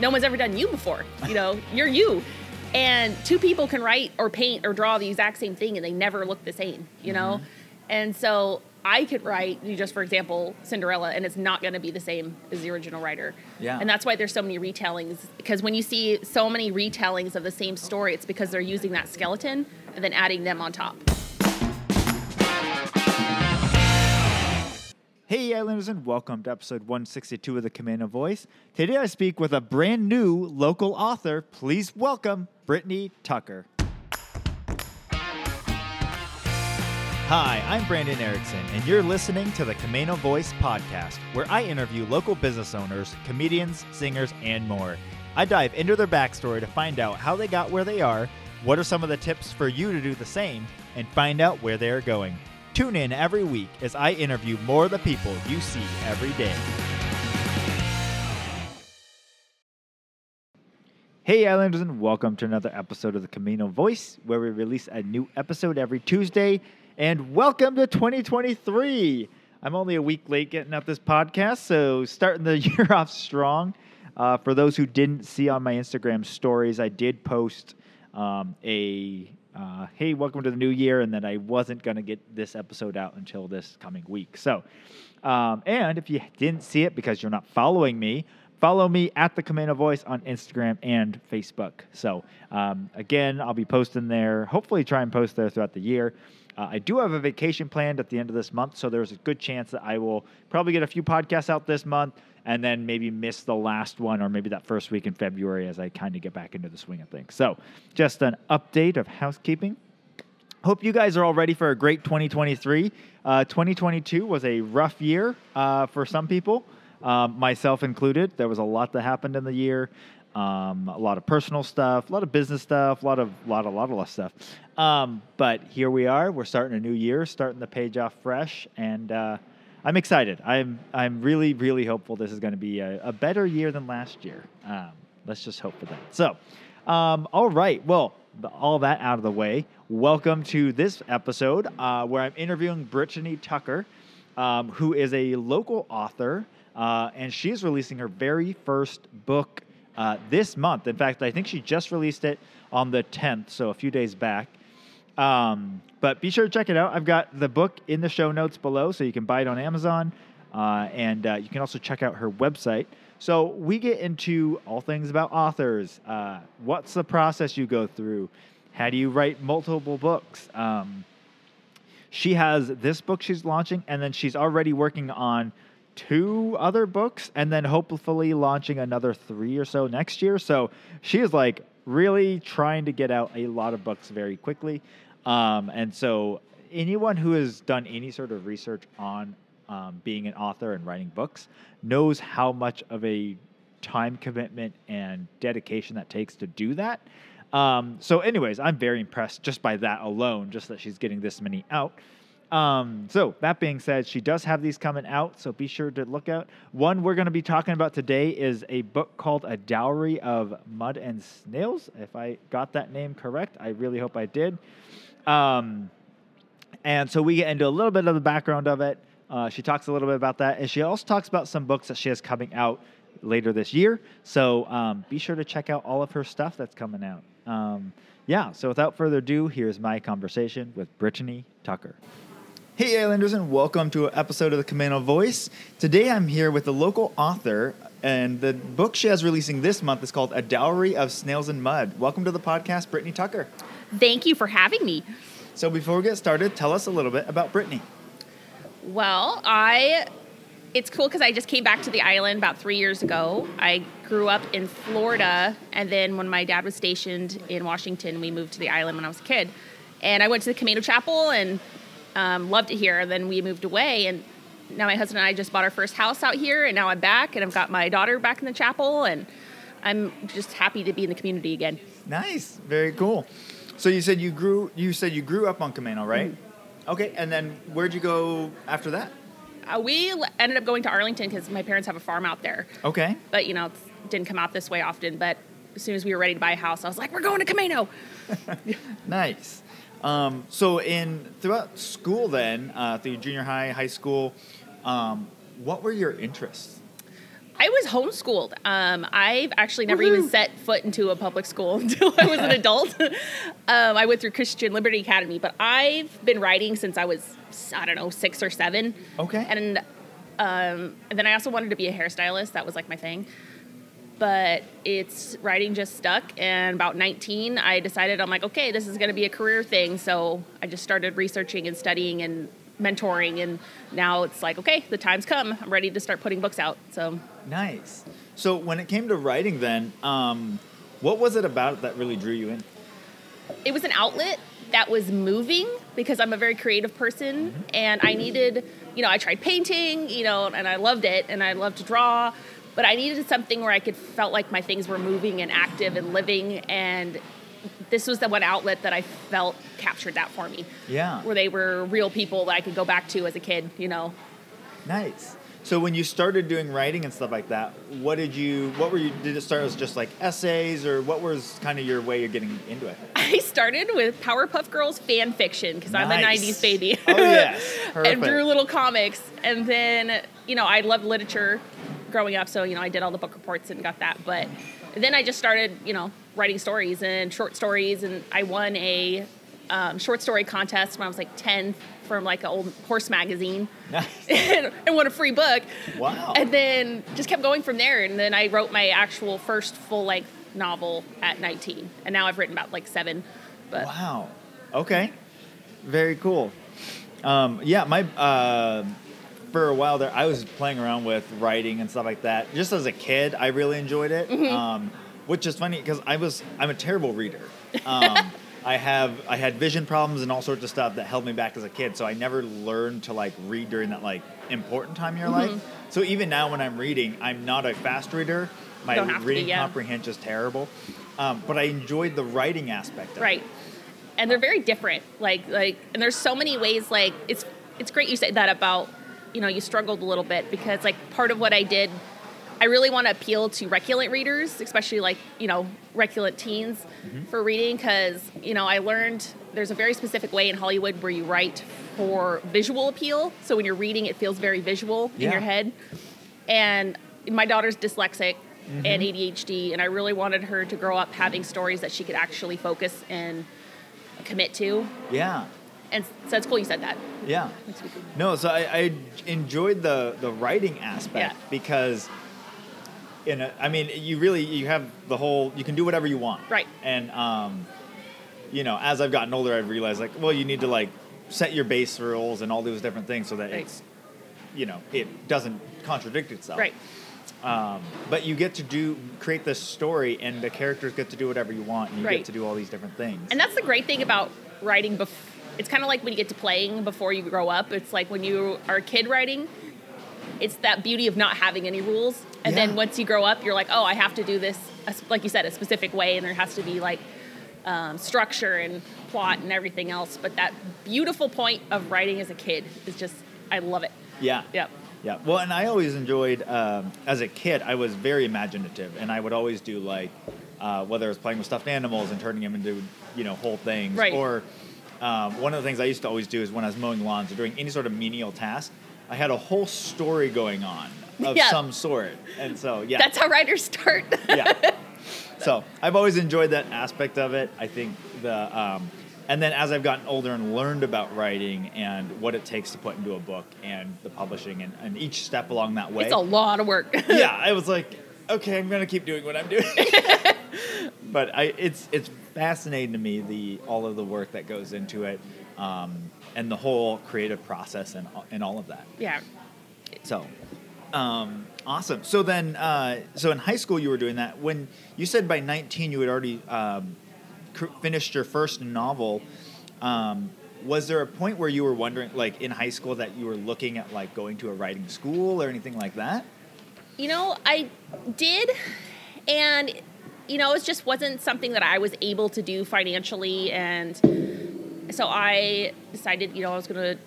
no one's ever done you before. You know, you're you. And two people can write or paint or draw the exact same thing and they never look the same, you know? Mm-hmm. And so I could write, you just for example, Cinderella, and it's not going to be the same as the original writer. Yeah. And that's why there's so many retellings. Because when you see so many retellings of the same story, it's because they're using that skeleton and then adding them on top. Hey, Islanders, and welcome to episode 162 of the Camano Voice. Today I speak with a brand new local author. Please welcome Brittany Tucker. Hi, I'm Brandon Erickson, and you're listening to the Camano Voice podcast, where I interview local business owners, comedians, singers, and more. I dive into their backstory to find out how they got where they are, what are some of the tips for you to do the same, and find out where they are going. Tune in every week as I interview more of the people you see every day. Hey, Islanders, and welcome to another episode of the Camano Voice, where we release a new episode every Tuesday. And welcome to 2023. I'm only a week late getting up this podcast, so starting the year off strong. Uh, for those who didn't see on my Instagram stories, I did post um, a uh, hey, welcome to the new year, and that I wasn't going to get this episode out until this coming week. So, um, and if you didn't see it because you're not following me, follow me at the Camano Voice on Instagram and Facebook. So, um, again, I'll be posting there. Hopefully, try and post there throughout the year. Uh, I do have a vacation planned at the end of this month, so there's a good chance that I will probably get a few podcasts out this month and then maybe miss the last one or maybe that first week in February as I kind of get back into the swing of things. So, just an update of housekeeping. Hope you guys are all ready for a great 2023. Uh, 2022 was a rough year uh, for some people, um, myself included. There was a lot that happened in the year. Um, a lot of personal stuff, a lot of business stuff, a lot of lot, a lot, of stuff. Um, but here we are. We're starting a new year, starting the page off fresh, and uh, I'm excited. I'm I'm really really hopeful this is going to be a, a, better year than last year. Um, let's just hope for that. So, um, all right. Well, all that out of the way. Welcome to this episode uh, where I'm interviewing Brittany Tucker, um, who is a local author, uh, and she's releasing her very first book uh, this month. In fact, I think she just released it on the 10th, so a few days back. Um, but be sure to check it out. I've got the book in the show notes below, so you can buy it on Amazon, uh, and uh, you can also check out her website. So we get into all things about authors. Uh, what's the process you go through? How do you write multiple books? Um, she has this book she's launching, and then she's already working on two other books, and then hopefully launching another three or so next year. So she is like really trying to get out a lot of books very quickly. Um, and so, anyone who has done any sort of research on um, being an author and writing books knows how much of a time commitment and dedication that takes to do that. Um, so, anyways, I'm very impressed just by that alone, just that she's getting this many out. Um, so that being said, she does have these coming out, so be sure to look out. One we're going to be talking about today is a book called A Dowry of Mud and Snails. If I got that name correct, I really hope I did. Um, and so we get into a little bit of the background of it. Uh, she talks a little bit about that, and she also talks about some books that she has coming out later this year. So um, be sure to check out all of her stuff that's coming out. Um, yeah, so without further ado, here's my conversation with Brittany Tucker. Hey, Islanders, and welcome to an episode of the Camano Voice. Today I'm here with a local author, and the book she has releasing this month is called A Dowry of Snails and Mud. Welcome to the podcast, Brittany Tucker. Thank you for having me. So, before we get started, tell us a little bit about Brittany. Well, I it's cool because I just came back to the island about three years ago. I grew up in Florida, and then when my dad was stationed in Washington, we moved to the island when I was a kid. And I went to the Camano Chapel and um, loved it here. And then we moved away, and now my husband and I just bought our first house out here, and now I'm back, and I've got my daughter back in the chapel, and I'm just happy to be in the community again. Nice, very cool. So you said you grew. You said you grew up on Camano, right? Mm-hmm. Okay, and then where'd you go after that? Uh, we ended up going to Arlington because my parents have a farm out there. Okay. But you know, it didn't come out this way often. But as soon as we were ready to buy a house, I was like, "We're going to Camano." Nice. Um, so in throughout school, then uh, through junior high, high school, um, what were your interests? I was homeschooled. Um, I've actually never even set foot into a public school until I was an adult. um, I went through Christian Liberty Academy, but I've been writing since I was, I don't know, six or seven. Okay. And, um, and then I also wanted to be a hairstylist. That was like my thing. But it's writing just stuck. And about 19, I decided I'm like, okay, this is going to be a career thing. So I just started researching and studying and mentoring. And now it's like, okay, the time's come. I'm ready to start putting books out. So Nice. So when it came to writing, then, um, what was it about that really drew you in? it was an outlet that was moving because I'm a very creative person and I needed, you know, I tried painting, you know, and I loved it and I love to draw, but I needed something where I could felt like my things were moving and active and living and this was the one outlet that I felt captured that for me. Yeah. Where they were real people that I could go back to as a kid, you know. Nice. So when you started doing writing and stuff like that, what did you? What were you? Did it start as just like essays, or what was kind of your way of getting into it? I started with Powerpuff Girls fan fiction because I'm a 90s baby. Oh, yes. and drew little comics. And then, you know, I loved literature growing up, so, you know, I did all the book reports and got that. But then I just started, you know, writing stories and short stories. And I won a um, short story contest when I was like 10 from like an old horse magazine Nice. and, and won a free book. Wow. And then just kept going from there. And then I wrote my actual first full length novel at 19. And now I've written about like seven. But Wow. Okay. Very cool. Um, yeah, my uh, for a while there, I was playing around with writing and stuff like that. Just as a kid, I really enjoyed it. Um, which is funny because I was I'm a terrible reader. Um, I have I had vision problems and all sorts of stuff that held me back as a kid. So I never learned to like read during that like important time in your life. So even now when I'm reading, I'm not a fast reader. My to be, reading yeah. comprehension is terrible. Um, but I enjoyed the writing aspect of it. right and they're very different like like and there's so many ways like it's it's great you say that about you know you struggled a little bit because like part of what i did i really want to appeal to reculant readers especially like you know reculant teens mm-hmm. for reading because you know i learned there's a very specific way in hollywood where you write for visual appeal so when you're reading it feels very visual in your head and my daughter's dyslexic mm-hmm. and ADHD, and I really wanted her to grow up having stories that she could actually focus and commit to. Yeah. And so it's cool you said that. Yeah. No, so I, I enjoyed the the writing aspect Yeah. because in a, I mean, you really you have the whole you can do whatever you want. Right. And um, you know, as I've gotten older, I've realized like, well, you need to like set your base rules and all those different things so that Right. it's you know it doesn't contradict itself. Right. Um, but you get to do create this story, and the characters get to do whatever you want, and you Right. get to do all these different things. And that's the great thing about writing. Bef- it's kind of like when you get to playing before you grow up. It's like when you are a kid writing. It's that beauty of not having any rules, and Yeah. then once you grow up, you're like, oh, I have to do this, like you said, a specific way, and there has to be like um, structure and plot and everything else. But that beautiful point of writing as a kid is just, I love it. yeah. Yep. Yeah, well, and I always enjoyed um, as a kid. I was very imaginative, and I would always do like uh, whether it was playing with stuffed animals and turning them into you know whole things, Right. or um, one of the things I used to always do is when I was mowing lawns or doing any sort of menial task, I had a whole story going on of Yeah. some sort, and so yeah, That's how writers start. yeah. So I've always enjoyed that aspect of it. I think the um, and then as I've gotten older and learned about writing and what it takes to put into a book and the publishing and, and each step along that way. it's a lot of work. yeah, I was like, okay, I'm gonna keep doing what I'm doing. but I, it's it's fascinating to me the all of the work that goes into it, um, and the whole creative process and and all of that. yeah. So, um, awesome. So then, uh, so in high school you were doing that. When you said by 19 you had already um, cr- finished your first novel, um, was there a point where you were wondering, like in high school, that you were looking at like going to a writing school or anything like that? You know, I did, and you know, it just wasn't something that I was able to do financially, and so I decided, you know, I was going to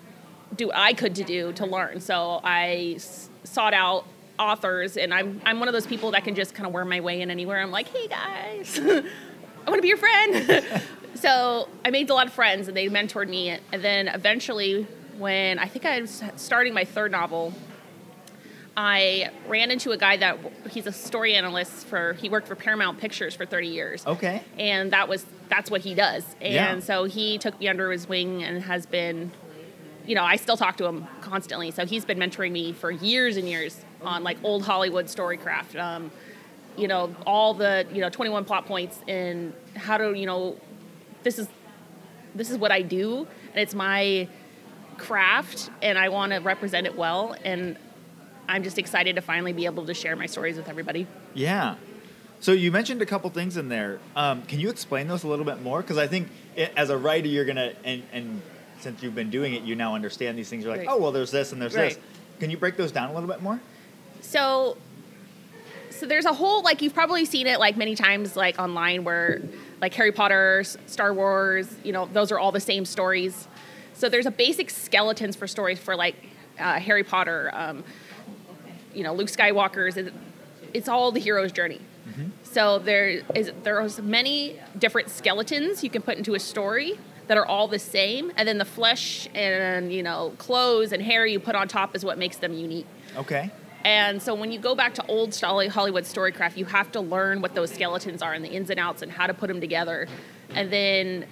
do what I could to do to learn. So I s- sought out authors, and I'm I'm one of those people that can just kind of worm my way in anywhere. I'm like, hey guys, I want to be your friend. so I made a lot of friends, and they mentored me, and then eventually, when I think I was starting my third novel. I ran into a guy that he's a story analyst for he worked for Paramount Pictures for 30 years. Okay. And that was that's what he does. And Yeah. so he took me under his wing and has been you know, I still talk to him constantly. So he's been mentoring me for years and years on like old Hollywood storycraft. Um, you know, all the, you know, 21 plot points and how to, you know, this is this is what I do and it's my craft and I want to represent it well and I'm just excited to finally be able to share my stories with everybody. Yeah. So you mentioned a couple things in there. Um, can you explain those a little bit more? Because I think it, as a writer, you're gonna and and since you've been doing it, you now understand these things. You're like, Right. oh well, there's this and there's this. Can you break those down a little bit more? So so there's a whole like you've probably seen it like many times like online where like Harry Potter, Star Wars, you know, those are all the same stories. So there's a basic skeletons for stories for like uh, Harry Potter, um, you know, Luke Skywalker's. It's all the hero's journey. Mm-hmm. So there is there there's many different skeletons you can put into a story that are all the same, and then the flesh and you know clothes and hair you put on top is what makes them unique. Okay. And so when you go back to old Hollywood storycraft, you have to learn what those skeletons are and the ins and outs and how to put them together. And then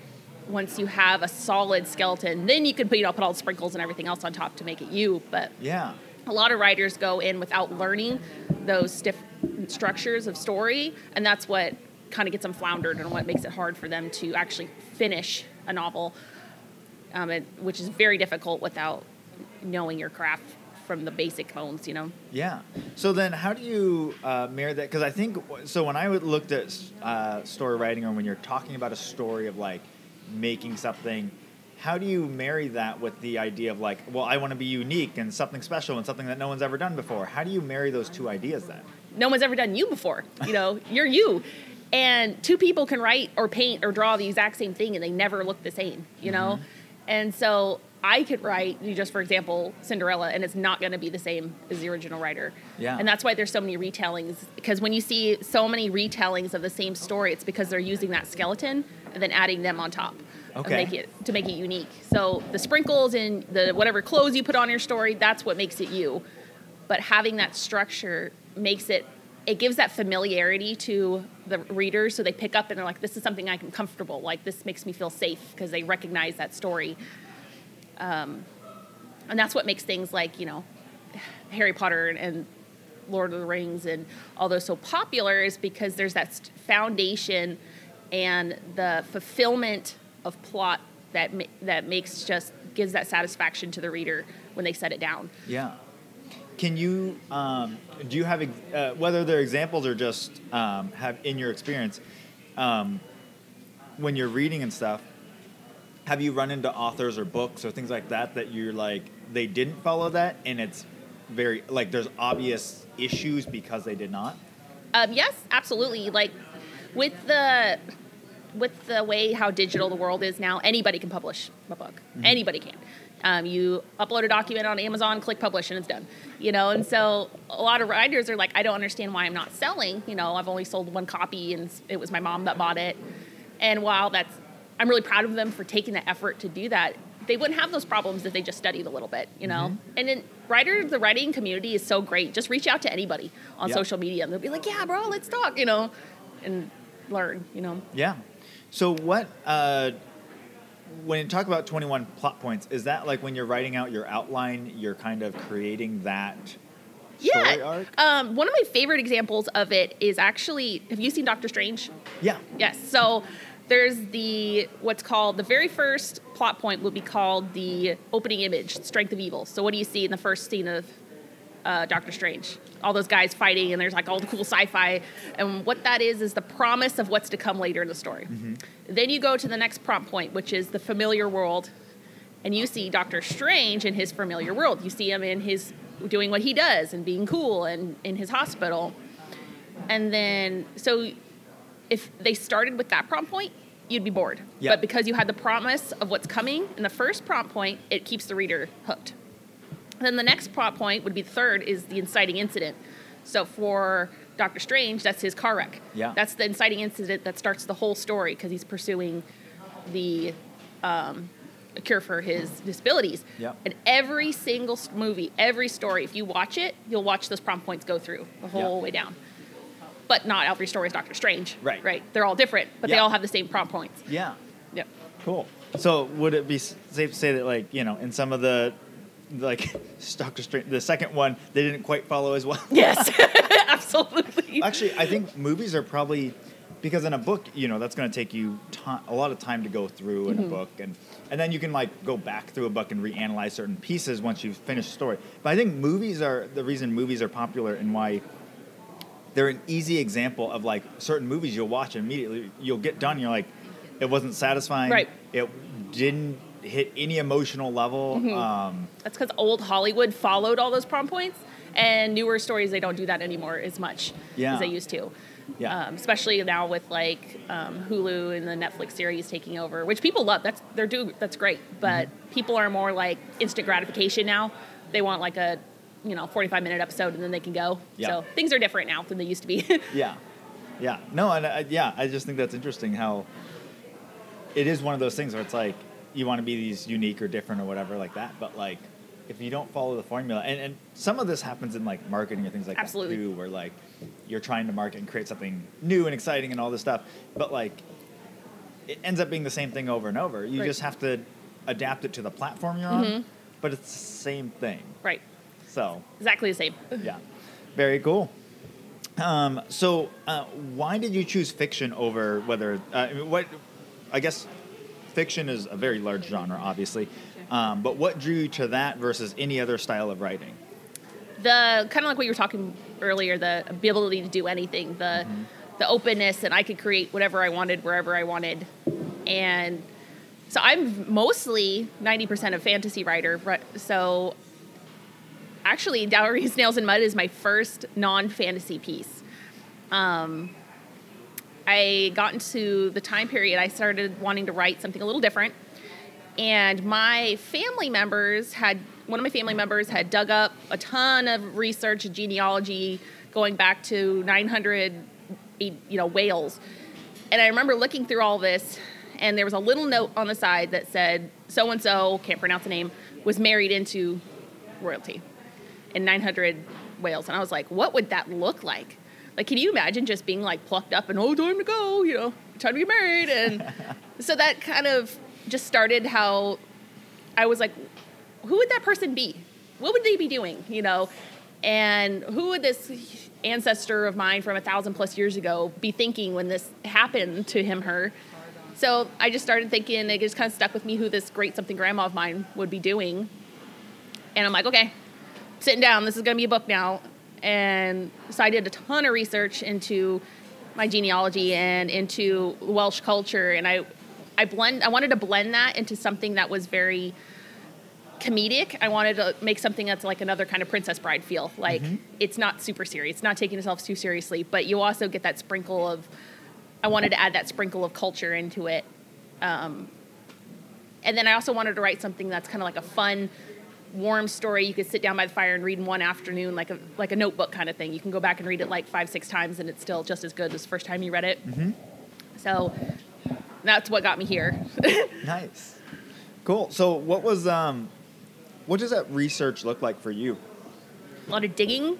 once you have a solid skeleton, then you can put, you know, put all the sprinkles and everything else on top to make it you. But Yeah. A lot of writers go in without learning those stiff structures of story, and that's what kind of gets them floundered and what makes it hard for them to actually finish a novel, um, it, which is very difficult without knowing your craft from the basic bones, you know. Yeah. So then, how do you uh, that? Because I think so. When I looked at uh, story writing, or when you're talking about a story of like making something, how do you marry that with the idea of like, well, I want to be unique and something special and something that no one's ever done before? How do you marry those two ideas then? no one's ever done you before. You know, you're you. And two people can write or paint or draw the exact same thing and they never look the same, you know? Mm-hmm. And so I could write, you just for example, Cinderella, and it's not going to be the same as the original writer. Yeah. And that's why there's so many retellings. Because when you see so many retellings of the same story, it's because they're using that skeleton and then adding them on top. Okay. Make it, to make it unique. So the sprinkles and the whatever clothes you put on your story, that's what makes it you but having that structure makes it it gives that familiarity to the readers so they pick up and they're like this is something i'm comfortable like this makes me feel safe because they recognize that story um, and that's what makes things like you know harry potter and, lord of the rings and all those so popular is because there's that foundation and the fulfillment of plot that ma- that makes just gives that satisfaction to the reader when they set it down Yeah. Can you um, do you have uh, whether they're examples or just um, have in your experience um, when you're reading and stuff? Have you run into authors or books or things like that that you're like they didn't follow that and it's very like there's obvious issues because they did not? Um, yes, absolutely. Like with the with the way how digital the world is now, anybody can publish a book. Anybody can. Um, you upload a document on Amazon, click publish, and it's done. You know, and so a lot of writers are like, I don't understand why I'm not selling. You know, I've only sold one copy, and it was my mom that bought it. And while that's, I'm really proud of them for taking the effort to do that. They wouldn't have those problems if they just studied a little bit, you know. And then writer, the writing community is so great. Just reach out to anybody on Yeah. social media, and they'll be like, "Yeah, bro, let's talk," you know, and learn, you know. Yeah. So what uh, when you talk about 21 plot points, is that like when you're writing out your outline, you're kind of creating that story Yeah. arc? Um, one of my favorite examples of it is actually, have you seen Doctor Strange? Yeah. Yes. So there's the what's called the very first plot point would be called the opening image, Strength of Evil. So what do you see in the first scene of uh, Doctor Strange? All those guys fighting, and there's like all the cool sci-fi. And what that is is the promise of what's to come later in the story. Then you go to the next plot point, which is the familiar world, and you see Doctor Strange in his familiar world. You see him in his doing what he does and being cool and in his hospital. And then so if they started with that plot point, you'd be bored. Yeah. But because you had the promise of what's coming in the first plot point, it keeps the reader hooked. Then the next plot point would be the third is the inciting incident. So for Doctor Strange, that's his car wreck. Yeah. That's the inciting incident that starts the whole story because he's pursuing the um, a cure for his disabilities. Yep. And every single movie, every story, if you watch it, you'll watch those plot points go through the whole Yeah. way down. But not every story is Doctor Strange. Right. Right. They're all different, but they all have the same plot points. Yeah. Yep. Cool. So would it be safe to say that, like, you know, in some of the, like, Doctor Strange, the second one, they didn't quite follow as well? Yes. Absolutely. Actually, I think movies are probably because in a book, you know, that's going to take you ti a lot of time to go through in a mm-hmm. book, and and then you can like go back through a book and reanalyze certain pieces once you've finished the story. But I think movies are the reason movies are popular and why they're an easy example of like certain movies you'll watch immediately you'll get done. You're like, it wasn't satisfying. Right. It didn't hit any emotional level. Um, That's because old Hollywood followed all those plot points, and newer stories they don't do that anymore as much Yeah. as they used to. Yeah. Um, especially now with like um, Hulu and the Netflix series taking over, which people love. That's they're do that's great, but Mm-hmm. people are more like instant gratification now. They want like a you know 45 minute episode and then they can go. Yeah. So things are different now than they used to be. Yeah, yeah. No, and I, yeah, I just think that's interesting how it is one of those things where it's like you want to be these unique or different or whatever like that, but like if you don't follow the formula, and, and some of this happens in like marketing or things like Absolutely. that too, where like you're trying to market and create something new and exciting and all this stuff, but like it ends up being the same thing over and over. You Right. just have to adapt it to the platform you're on, but it's the same thing. right. So Exactly the same. yeah, very cool. Um, so, uh, why did you choose fiction over whether? Uh, what? I guess fiction is a very large genre, obviously. Um, but what drew you to that versus any other style of writing? the kind of like what you were talking earlier the ability to do anything the the openness and i could create whatever i wanted wherever i wanted and so i'm mostly 90% of fantasy writer so actually dowry snails and mud is my first non-fantasy piece um, i got into the time period i started wanting to write something a little different. And my family members had one of my family members had dug up a ton of research and genealogy going back to 900 you know Wales. And i remember looking through all this and there was a little note on the side that said so and so can't pronounce the name was married into royalty in 900 Wales. And i was like what would that look like like can you imagine just being like plucked up and oh time to go you know time to get married and so that kind of just started how I was like, who would that person be? What would they be doing? You know, and who would this ancestor of mine from a thousand plus years ago be thinking when this happened to him, her? So I just started thinking. It just kind of stuck with me who this great something grandma of mine would be doing, and I'm like, okay, sitting down. This is going to be a book now, and so I did a ton of research into my genealogy and into Welsh culture, and I, I blend. I wanted to blend that into something that was very comedic. I wanted to make something that's like another kind of Princess Bride feel. Like it's not super serious, it's not taking itself too seriously, but you also get that sprinkle of. I wanted to add that sprinkle of culture into it, um, and then I also wanted to write something that's kind of like a fun, warm story you could sit down by the fire and read in one afternoon, like a like a notebook kind of thing. You can go back and read it like five, six times, and it's still just as good as the first time you read it. So that's what got me here. Nice, cool. So, what was um, what does that research look like for you? a lot of digging.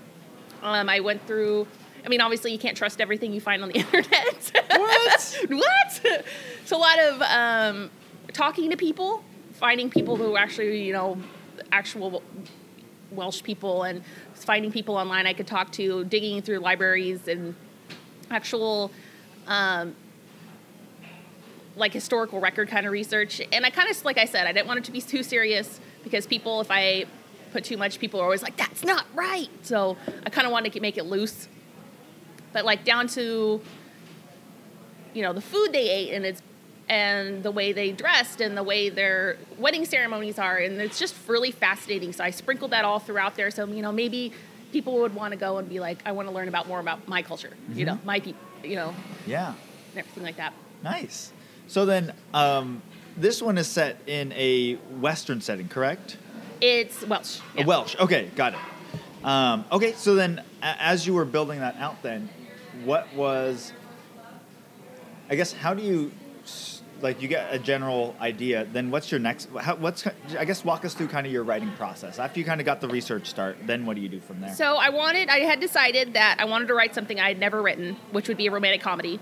Um, I went through. I mean, obviously, you can't trust everything you find on the internet. What? what? So a lot of um, talking to people, finding people who actually, you know, actual Welsh people, and finding people online I could talk to, digging through libraries and actual. Um, like historical record kind of research, and I kind of like I said, I didn't want it to be too serious because people, if I put too much, people are always like, "That's not right." So I kind of wanted to make it loose, but like down to you know the food they ate and it's and the way they dressed and the way their wedding ceremonies are and it's just really fascinating so i sprinkled that all throughout there so you know maybe people would want to go and be like i want to learn about more about my culture you know my people you know Yeah, and everything like that nice. So then, um, this one is set in a Western setting, correct? it's welsh A yeah. Welsh. Okay, got it. Um, okay, so then a- as you were building that out, then what was, I guess, how do you like you get a general idea, then what's your next? How, what's I guess walk us through kind of your writing process after you kind of got the research start. Then what do you do from there? So I wanted, I had decided that I wanted to write something I had never written, which would be a romantic comedy.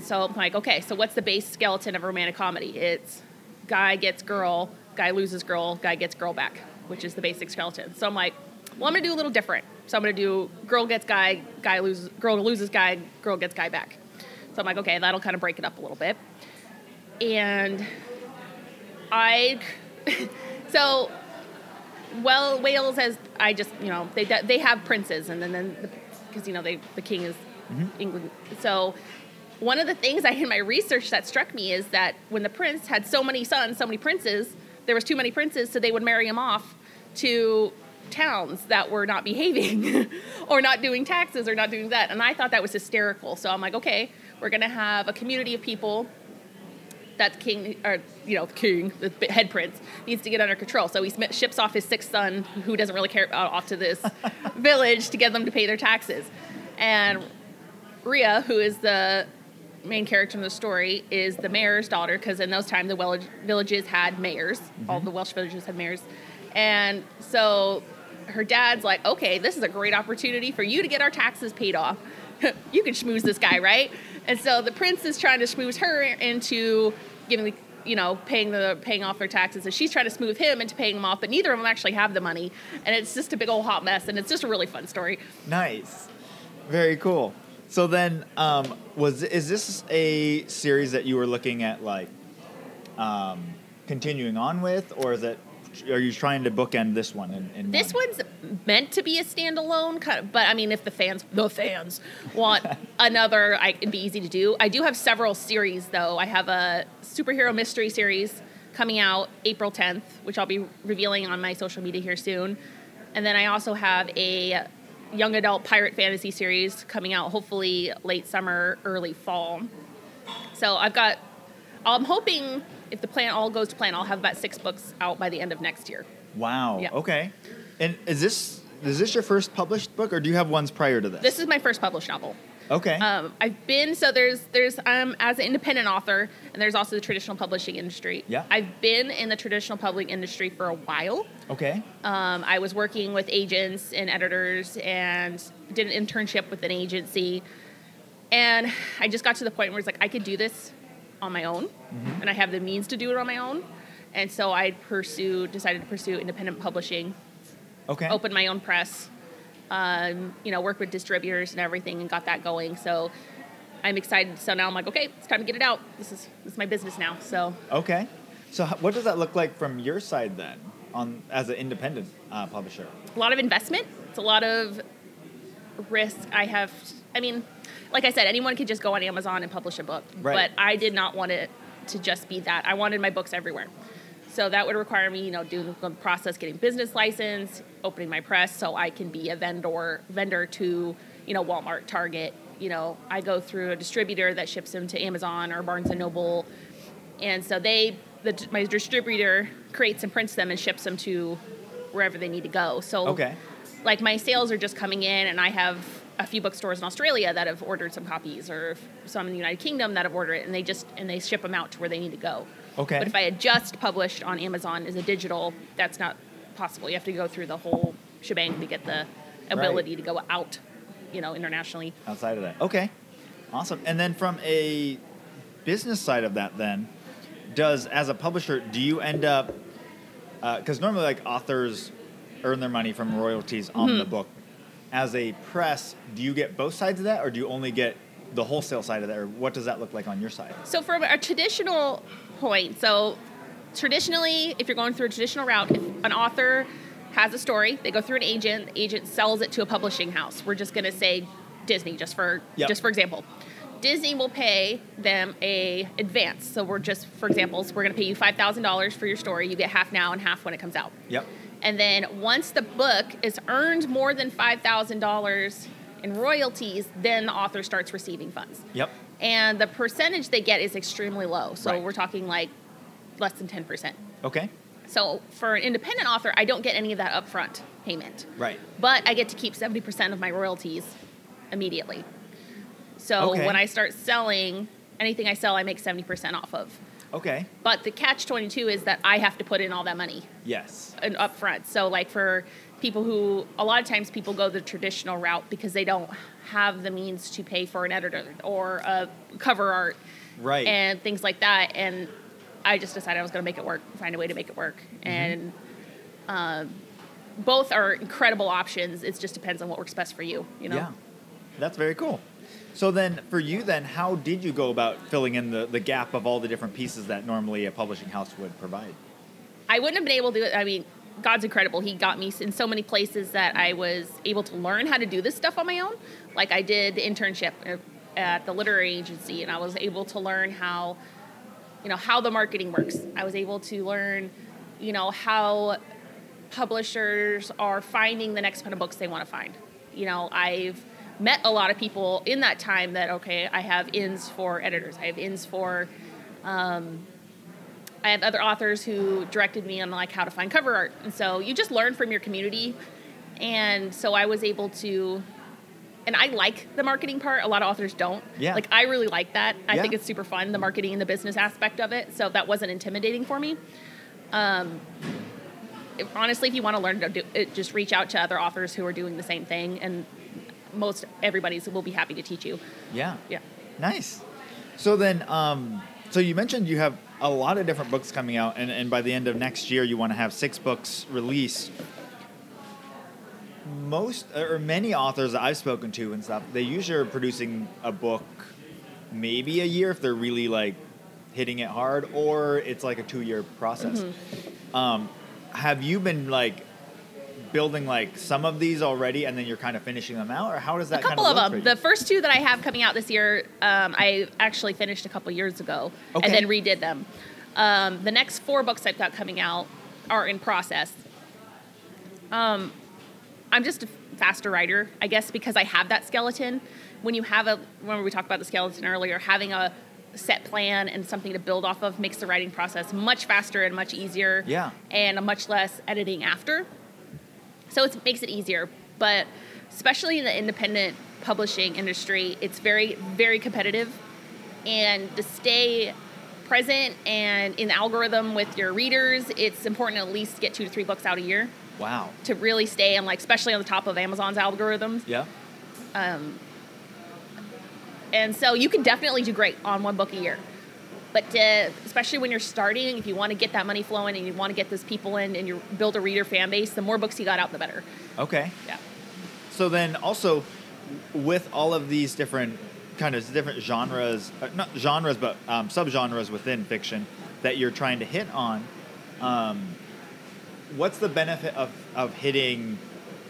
So I'm like, okay, so what's the base skeleton of a romantic comedy? It's guy gets girl, guy loses girl, guy gets girl back, which is the basic skeleton. So I'm like, well, I'm gonna do a little different. So I'm gonna do girl gets guy, guy loses, girl loses guy, girl gets guy back. So I'm like, okay, that'll kind of break it up a little bit. And I, so, well, Wales has I just you know they they have princes, and then then because you know they the king is mm-hmm. England. So one of the things I in my research that struck me is that when the prince had so many sons, so many princes, there was too many princes, so they would marry him off to towns that were not behaving or not doing taxes or not doing that. And I thought that was hysterical. So I'm like, okay, we're gonna have a community of people that king or you know the king the head prince needs to get under control. So he ships off his sixth son who doesn't really care uh, off to this village to get them to pay their taxes. And Rhea who is the main character in the story is the mayor's daughter because in those times the wel- villages had mayors. All the welsh villages had mayors. And so her dad's like okay this is a great opportunity for you to get our taxes paid off. You can schmooze this guy right and so the prince is trying to schmooze her into giving the you know paying the paying off their taxes and she's trying to smooth him into paying them off but neither of them actually have the money and it's just a big old hot mess and it's just a really fun story Nice, very cool. So then, um, was is this a series that you were looking at like um, continuing on with, or is it? Are you trying to bookend this one? In, in This one? one's meant to be a standalone, kind of, but I mean, if the fans, the fans want another, I, it'd be easy to do. I do have several series, though. I have a superhero mystery series coming out April 10th, which I'll be revealing on my social media here soon. And then I also have a young adult pirate fantasy series coming out hopefully late summer, early fall. So I've got, I'm hoping if the plan all goes to plan, I'll have about six books out by the end of next year. Wow. Yeah. Okay. And is this is this your first published book, or do you have ones prior to this? This is my first published novel. okay. Um, I've been so there's there's um as an independent author and there's also the traditional publishing industry. Yeah. I've been in the traditional publishing industry for a while. okay. Um, I was working with agents and editors and did an internship with an agency, and I just got to the point where it's like I could do this on my own, and I have the means to do it on my own, and so I pursued decided to pursue independent publishing Okay. opened my own press, um, you know, worked with distributors and everything, and got that going. So I'm excited. So now I'm like, okay, it's time to get it out. This is this is my business now. So Okay. So what does that look like from your side then, on as an independent uh, publisher? a lot of investment. It's a lot of risk. I have. I mean, like I said, anyone could just go on Amazon and publish a book, Right. but I did not want it to just be that. I wanted my books everywhere. So that would require me, you know, doing the process, getting business license, opening my press, so I can be a vendor vendor to, you know, Walmart, Target. You know, I go through a distributor that ships them to Amazon or Barnes and Noble, and so they, the, my distributor creates and prints them and ships them to wherever they need to go. So, Okay. like my sales are just coming in, and I have a few bookstores in Australia that have ordered some copies, or some in the United Kingdom that have ordered it, and they just and they ship them out to where they need to go. Okay. But if I had just published on Amazon as a digital, that's not possible. You have to go through the whole shebang to get the ability to go out, you know, internationally. outside of that. Okay, awesome. And then from a business side of that, then does as a publisher, do you end up because normally like authors earn their money from royalties on Mm-hmm. the book. As a press, do you get both sides of that, or do you only get the wholesale side of that, or what does that look like on your side? So from a traditional point, so traditionally, if you're going through a traditional route, if an author has a story, they go through an agent, the agent sells it to a publishing house. We're just going to say Disney, just for Yep. just for example. Disney will pay them a advance. So we're just, for examples, we're going to pay you five thousand dollars for your story. You get half now and half when it comes out. Yep. And then once the book is earned more than $5,000 in royalties, then the author starts receiving funds. Yep. And the percentage they get is extremely low. So Right. we're talking like less than 10%. Okay. So for an independent author, I don't get any of that upfront payment. Right. But I get to keep 70% of my royalties immediately. So Okay. when I start selling anything I sell, I make 70% off of. Okay. But the catch 22 is that I have to put in all that money Yes. and up front. So like for people who a lot of times people go the traditional route because they don't have the means to pay for an editor or a cover art Right. and things like that. And I just decided I was going to make it work, find a way to make it work. Mm-hmm. And um, both are incredible options. It just depends on what works best for you. You know. Yeah. That's very cool. So then, for you, then, how did you go about filling in the, the gap of all the different pieces that normally a publishing house would provide? I wouldn't have been able to do it. I mean, God's incredible. He got me in so many places that I was able to learn how to do this stuff on my own. Like I did the internship uh, at the literary agency, and I was able to learn how, you know, how the marketing works. I was able to learn, you know, how publishers are finding the next kind of books they want to find. You know, I've met a lot of people in that time that okay, I have ins for editors. I have ins for um, I have other authors who directed me on like how to find cover art, and so you just learn from your community. And so I was able to, and I like the marketing part. A lot of authors don't. Yeah. Like I really like that. I Yeah. think it's super fun, the marketing and the business aspect of it. So that wasn't intimidating for me. Um, honestly, if you want to learn to do it, just reach out to other authors who are doing the same thing, and most everybody's will be happy to teach you. Yeah. Yeah. Nice. So then, um, so you mentioned you have a lot of different books coming out, and, and by the end of next year, you want to have six books released. Most or many authors that I've spoken to and stuff, they usually are producing a book maybe a year if they're really like hitting it hard, or it's like a two year process. Um, have you been like building like some of these already, and then you're kind of finishing them out, or how does that a couple kind of of, them. The first two that I have coming out this year, um, I actually finished a couple years ago Okay. and then redid them. Um, the next four books I've got coming out are in process. Um, I'm just a faster writer, I guess, because I have that skeleton. When you have a, when we talked about the skeleton earlier, having a set plan and something to build off of makes the writing process much faster and much easier. Yeah. And a much less editing after. So it makes it easier. But especially in the independent publishing industry, it's very, very competitive. And to stay present and in the algorithm with your readers, it's important to at least get two to three books out a year Wow. to really stay and like, especially on the top of Amazon's algorithms. Yeah. Um, And so you can definitely do great on one book a year. But uh, especially when you're starting, if you want to get that money flowing and you want to get those people in and you build a reader fan base, the more books you got out, the better. Okay. Yeah. So then also with all of these different kind of different genres, uh, not genres, but um, subgenres within fiction that you're trying to hit on, um, what's the benefit of, of hitting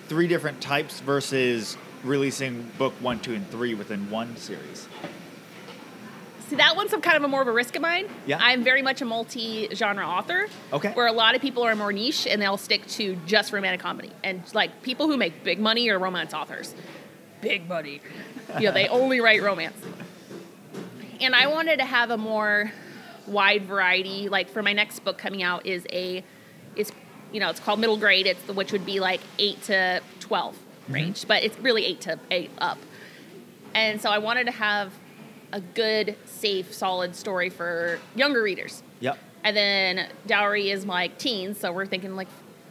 three different types versus releasing book one, two, and three within one series? See, that one's some kind of a more of a risk of mine. Yeah. I'm very much a multi-genre author. Okay. Where a lot of people are more niche and they'll stick to just romantic comedy. And like people who make big money are romance authors. Big money. you know, they only write romance. And I wanted to have a more wide variety. Like for my next book coming out is a, it's you know, it's called middle grade. It's the, which would be like eight to 12 mm-hmm. range, but it's really eight to eight up. And so I wanted to have a good, safe, solid story for younger readers. Yep. And then Dowry is like teens, so we're thinking like,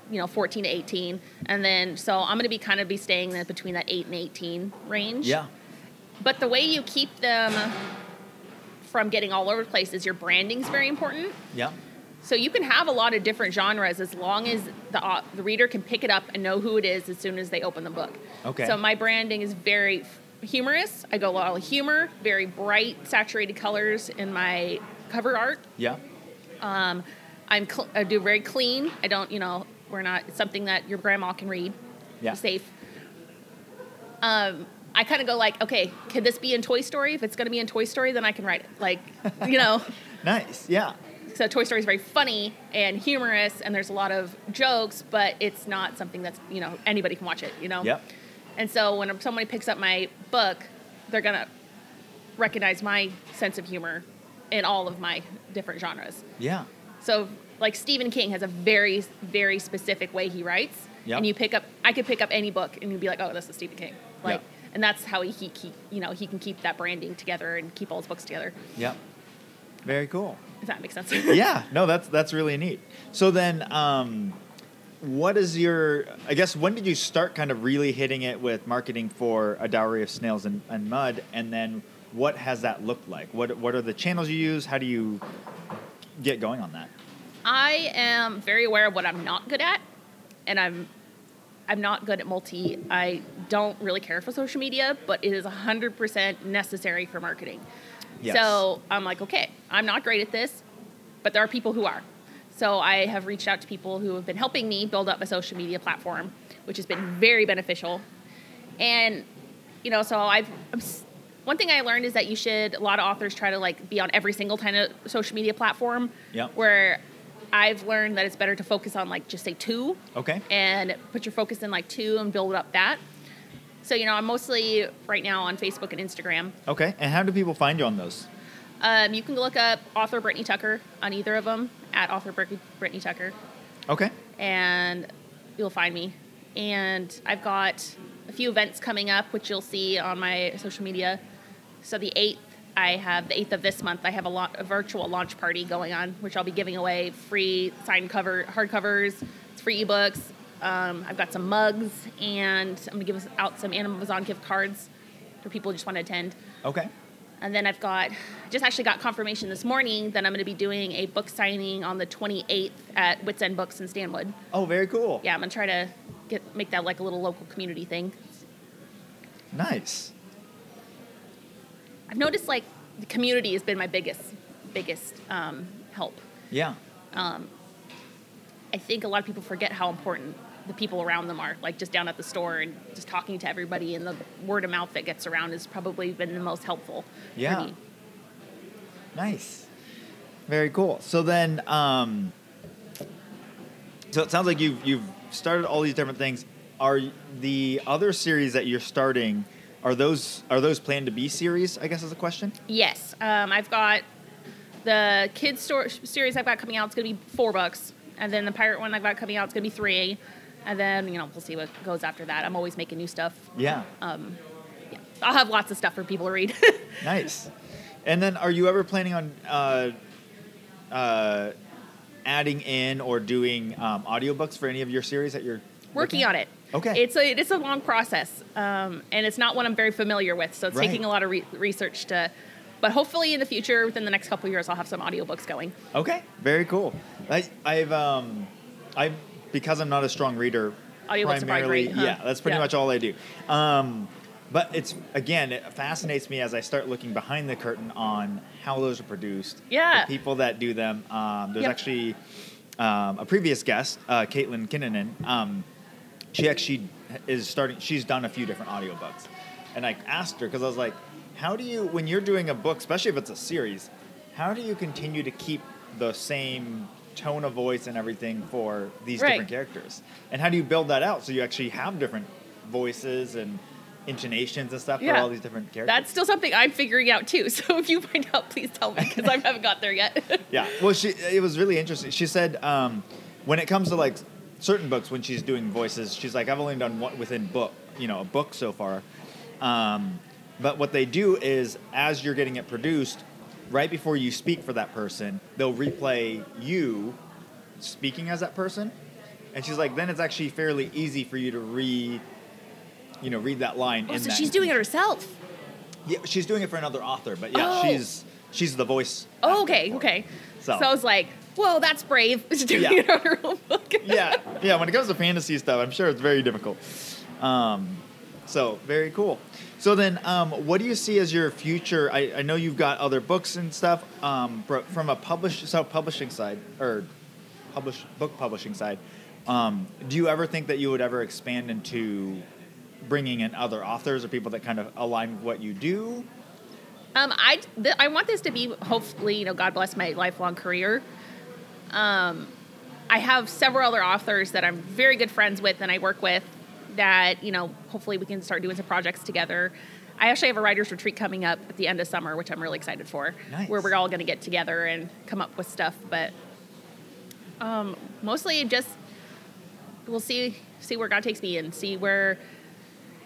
you know, 14 to 18. And then, so I'm going to be kind of be staying in between that 8 and 18 range. Yeah. But the way you keep them from getting all over the place is your branding is very important. Yeah. So you can have a lot of different genres as long as the uh, the reader can pick it up and know who it is as soon as they open the book. Okay. So my branding is very humorous. I go a lot of humor, very bright, saturated colors in my cover art. Yeah. Um, I'm cl- I do very clean. I don't, you know, we're not it's something that your grandma can read. Yeah. Safe. Um, I kind of go like, okay, could this be in Toy Story? If it's going to be in Toy Story, then I can write it. Like, you know. Nice. Yeah. so Toy Story is very funny and humorous, and there's a lot of jokes, but it's not something that's you know anybody can watch it. You know. Yep. And so when somebody picks up my book, they're gonna recognize my sense of humor in all of my different genres. Yeah. So like Stephen King has a very very specific way he writes, Yep. and you pick up I could pick up any book and you'd be like, oh, this is Stephen King. Like, Yeah. and that's how he, he you know he can keep that branding together and keep all his books together. Yep. Very cool. If that makes sense. yeah, no, that's that's really neat. So then, um, what is your? I guess when did you start kind of really hitting it with marketing for a dowry of snails and, and mud, and then what has that looked like? What what are the channels you use? How do you get going on that? I am very aware of what I'm not good at, and I'm I'm not good at multi. I don't really care for social media, but it is 100% necessary for marketing. Yes. So I'm like, okay, I'm not great at this, but there are people who are. So I have reached out to people who have been helping me build up a social media platform, which has been very beneficial. And you know, so I've I'm, one thing I learned is that you should a lot of authors try to like be on every single kind of social media platform. Yep. Where I've learned that it's better to focus on like just say two Okay. and put your focus in like two and build up that. So you know, I'm mostly right now on Facebook and Instagram. Okay. And how do people find you on those? Um, you can look up author Brittany Tucker on either of them at author Brittany Tucker, Okay. and you'll find me. And I've got a few events coming up, which you'll see on my social media. So the eighth, I have the eighth of this month. I have a, lo- a virtual launch party going on, which I'll be giving away free signed cover hardcovers, free ebooks. Um, I've got some mugs, and I'm gonna give out some Amazon gift cards for people who just want to attend. Okay. And then I've got, just actually got confirmation this morning that I'm going to be doing a book signing on the 28th at Wits End Books in Stanwood. Oh, very cool. Yeah, I'm going to try to get make that like a little local community thing. Nice. I've noticed like the community has been my biggest, biggest um, help. Yeah. Um, I think a lot of people forget how important the people around them are. Like just down at the store and just talking to everybody, and the word of mouth that gets around has probably been the most helpful Yeah. Nice. Very cool. So then, um, so it sounds like you've you've started all these different things. Are the other series that you're starting? Are those are those planned to be series? I guess is the question. Yes, um, I've got the kids store series I've got coming out. It's going to be four books, and then the pirate one I've got coming out. It's going to be three, and then you know we'll see what goes after that. I'm always making new stuff. Yeah. Um, yeah, I'll have lots of stuff for people to read. Nice. And then, are you ever planning on uh, uh, adding in or doing um, audiobooks for any of your series that you're Working on it. Okay. It's a it's a long process, um, and it's not one I'm very familiar with. So it's Right. taking a lot of re- research to. But hopefully, in the future, within the next couple of years, I'll have some audiobooks going. Okay, very cool. I, I've um, I because I'm not a strong reader. Are primarily, huh? yeah, that's pretty Yeah. much all I do. Um, but it's again, it fascinates me as I start looking behind the curtain on how those are produced. Yeah. the people that do them. Um, there's Yep. actually um, a previous guest, uh, Caitlin Kinnanen. Um, she actually is starting. She's done a few different audiobooks, and I asked her because I was like, "How do you, when you're doing a book, especially if it's a series, how do you continue to keep the same tone of voice and everything for these Right. different characters? And how do you build that out so you actually have different voices and intonations and stuff for all these different characters?" That's still something I'm figuring out too. So if you find out, please tell me because I haven't got there yet. yeah. Well, she it was really interesting. She said um, when it comes to like certain books, when she's doing voices, she's like, I've only done one within book, you know, a book so far. Um, but what they do is, as you're getting it produced, right before you speak for that person, they'll replay you speaking as that person, and she's like, then it's actually fairly easy for you to read, you know, read that line. oh, in so she's doing it herself. Yeah, she's doing it for another author, but yeah, Oh. she's she's the voice. Oh, okay, okay. So- So. I was like, whoa, that's brave. She's doing Yeah. it on her own book. yeah, yeah. When it comes to fantasy stuff, I'm sure it's very difficult. Um, so very cool. So then, um, what do you see as your future? I, I know you've got other books and stuff um, from a publish self publishing side or publish book publishing side. Um, do you ever think that you would ever expand into bringing in other authors or people that kind of align with what you do? Um, I th- I want this to be hopefully, you know, God bless my lifelong career. Um, I have several other authors that I'm very good friends with and I work with that you know hopefully we can start doing some projects together. I actually have a writers retreat coming up at the end of summer, which I'm really excited for, Nice. where we're all going to get together and come up with stuff. But um, mostly just we'll see see where God takes me and see where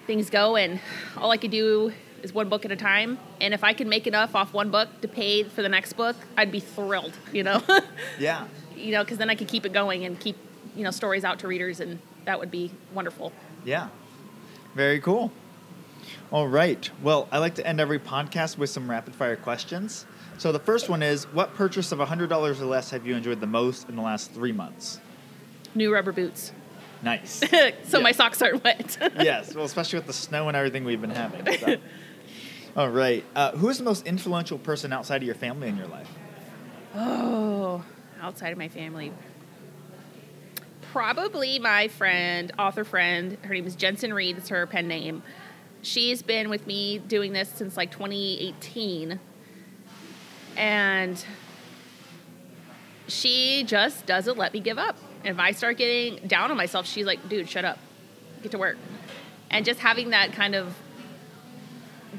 things go, and all I could do is one book at a time. And if I could make enough off one book to pay for the next book, I'd be thrilled. You know. Yeah. you know, because then I could keep it going and keep you know stories out to readers, and that would be wonderful. Yeah. Very cool. All right. Well, I like to end every podcast with some rapid fire questions. So the first one is what purchase of $100 or less have you enjoyed the most in the last three months? New rubber boots, Nice. so Yeah. my socks aren't wet. yes. Well, especially with the snow and everything we've been having. so. All right. Uh, who is the most influential person outside of your family in your life? Oh, outside of my family. Probably my friend, author friend. Her name is Jensen Reed. It's her pen name. She's been with me doing this since like 2018. And she just doesn't let me give up. And if I start getting down on myself, she's like, dude, shut up. Get to work. And just having that kind of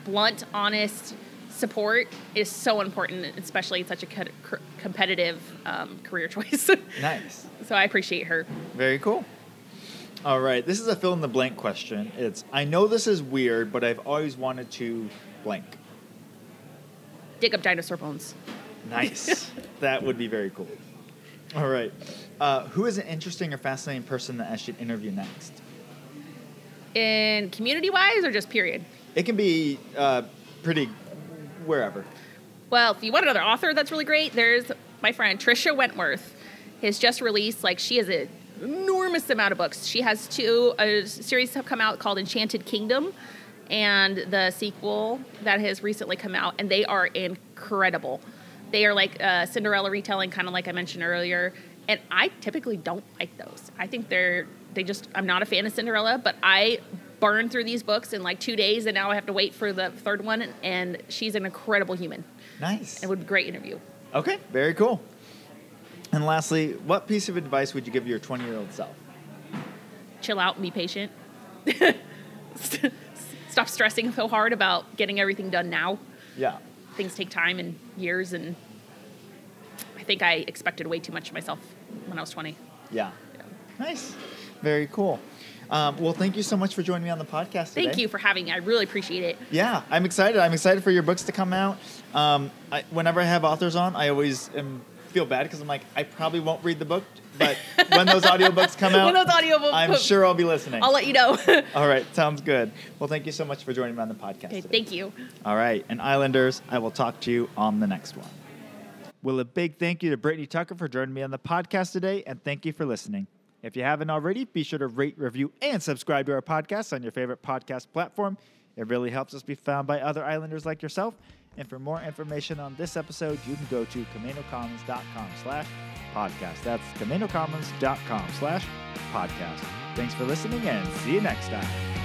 blunt, honest support is so important, especially in such a co- co- competitive um, career choice. Nice. so I appreciate her. Very cool. All right. This is a fill in the blank question. It's I know this is weird, but I've always wanted to blank. Dig up dinosaur bones. Nice. that would be very cool. All right. Uh, who is an interesting or fascinating person that I should interview next? In community wise or just period? It can be uh, pretty wherever. Well, if you want another author that's really great, there's my friend Trisha Wentworth. Has just released like she has an enormous amount of books. She has two a series have come out called Enchanted Kingdom, and the sequel that has recently come out, and they are incredible. They are like uh, Cinderella retelling, kind of like I mentioned earlier. And I typically don't like those. I think they're they just I'm not a fan of Cinderella, but I burned through these books in like two days, and now I have to wait for the third one. And she's an incredible human. Nice. It would be a great interview. Okay. Very cool. And lastly, what piece of advice would you give your 20 year old self? Chill out and be patient. Stop stressing so hard about getting everything done now. Yeah. Things take time and years, and I think I expected way too much of myself when I was 20. Yeah. Nice. Very cool. Um, well, thank you so much for joining me on the podcast today. Thank you for having me. I really appreciate it. Yeah, I'm excited. I'm excited for your books to come out. Um, I, whenever I have authors on, I always am, feel bad because I'm like, I probably won't read the book, but when those audiobooks come out, When those audiobooks- I'm sure I'll be listening. I'll let you know. All right, sounds good. Well, thank you so much for joining me on the podcast. okay, today. thank you. All right, and Islanders, I will talk to you on the next one. Well, a big thank you to Brittany Tucker for joining me on the podcast today, and thank you for listening. If you haven't already, be sure to rate, review, and subscribe to our podcast on your favorite podcast platform. It really helps us be found by other Islanders like yourself. And for more information on this episode, you can go to CamanoCommons.com slash podcast. That's CamanoCommons.com slash podcast. Thanks for listening, and see you next time.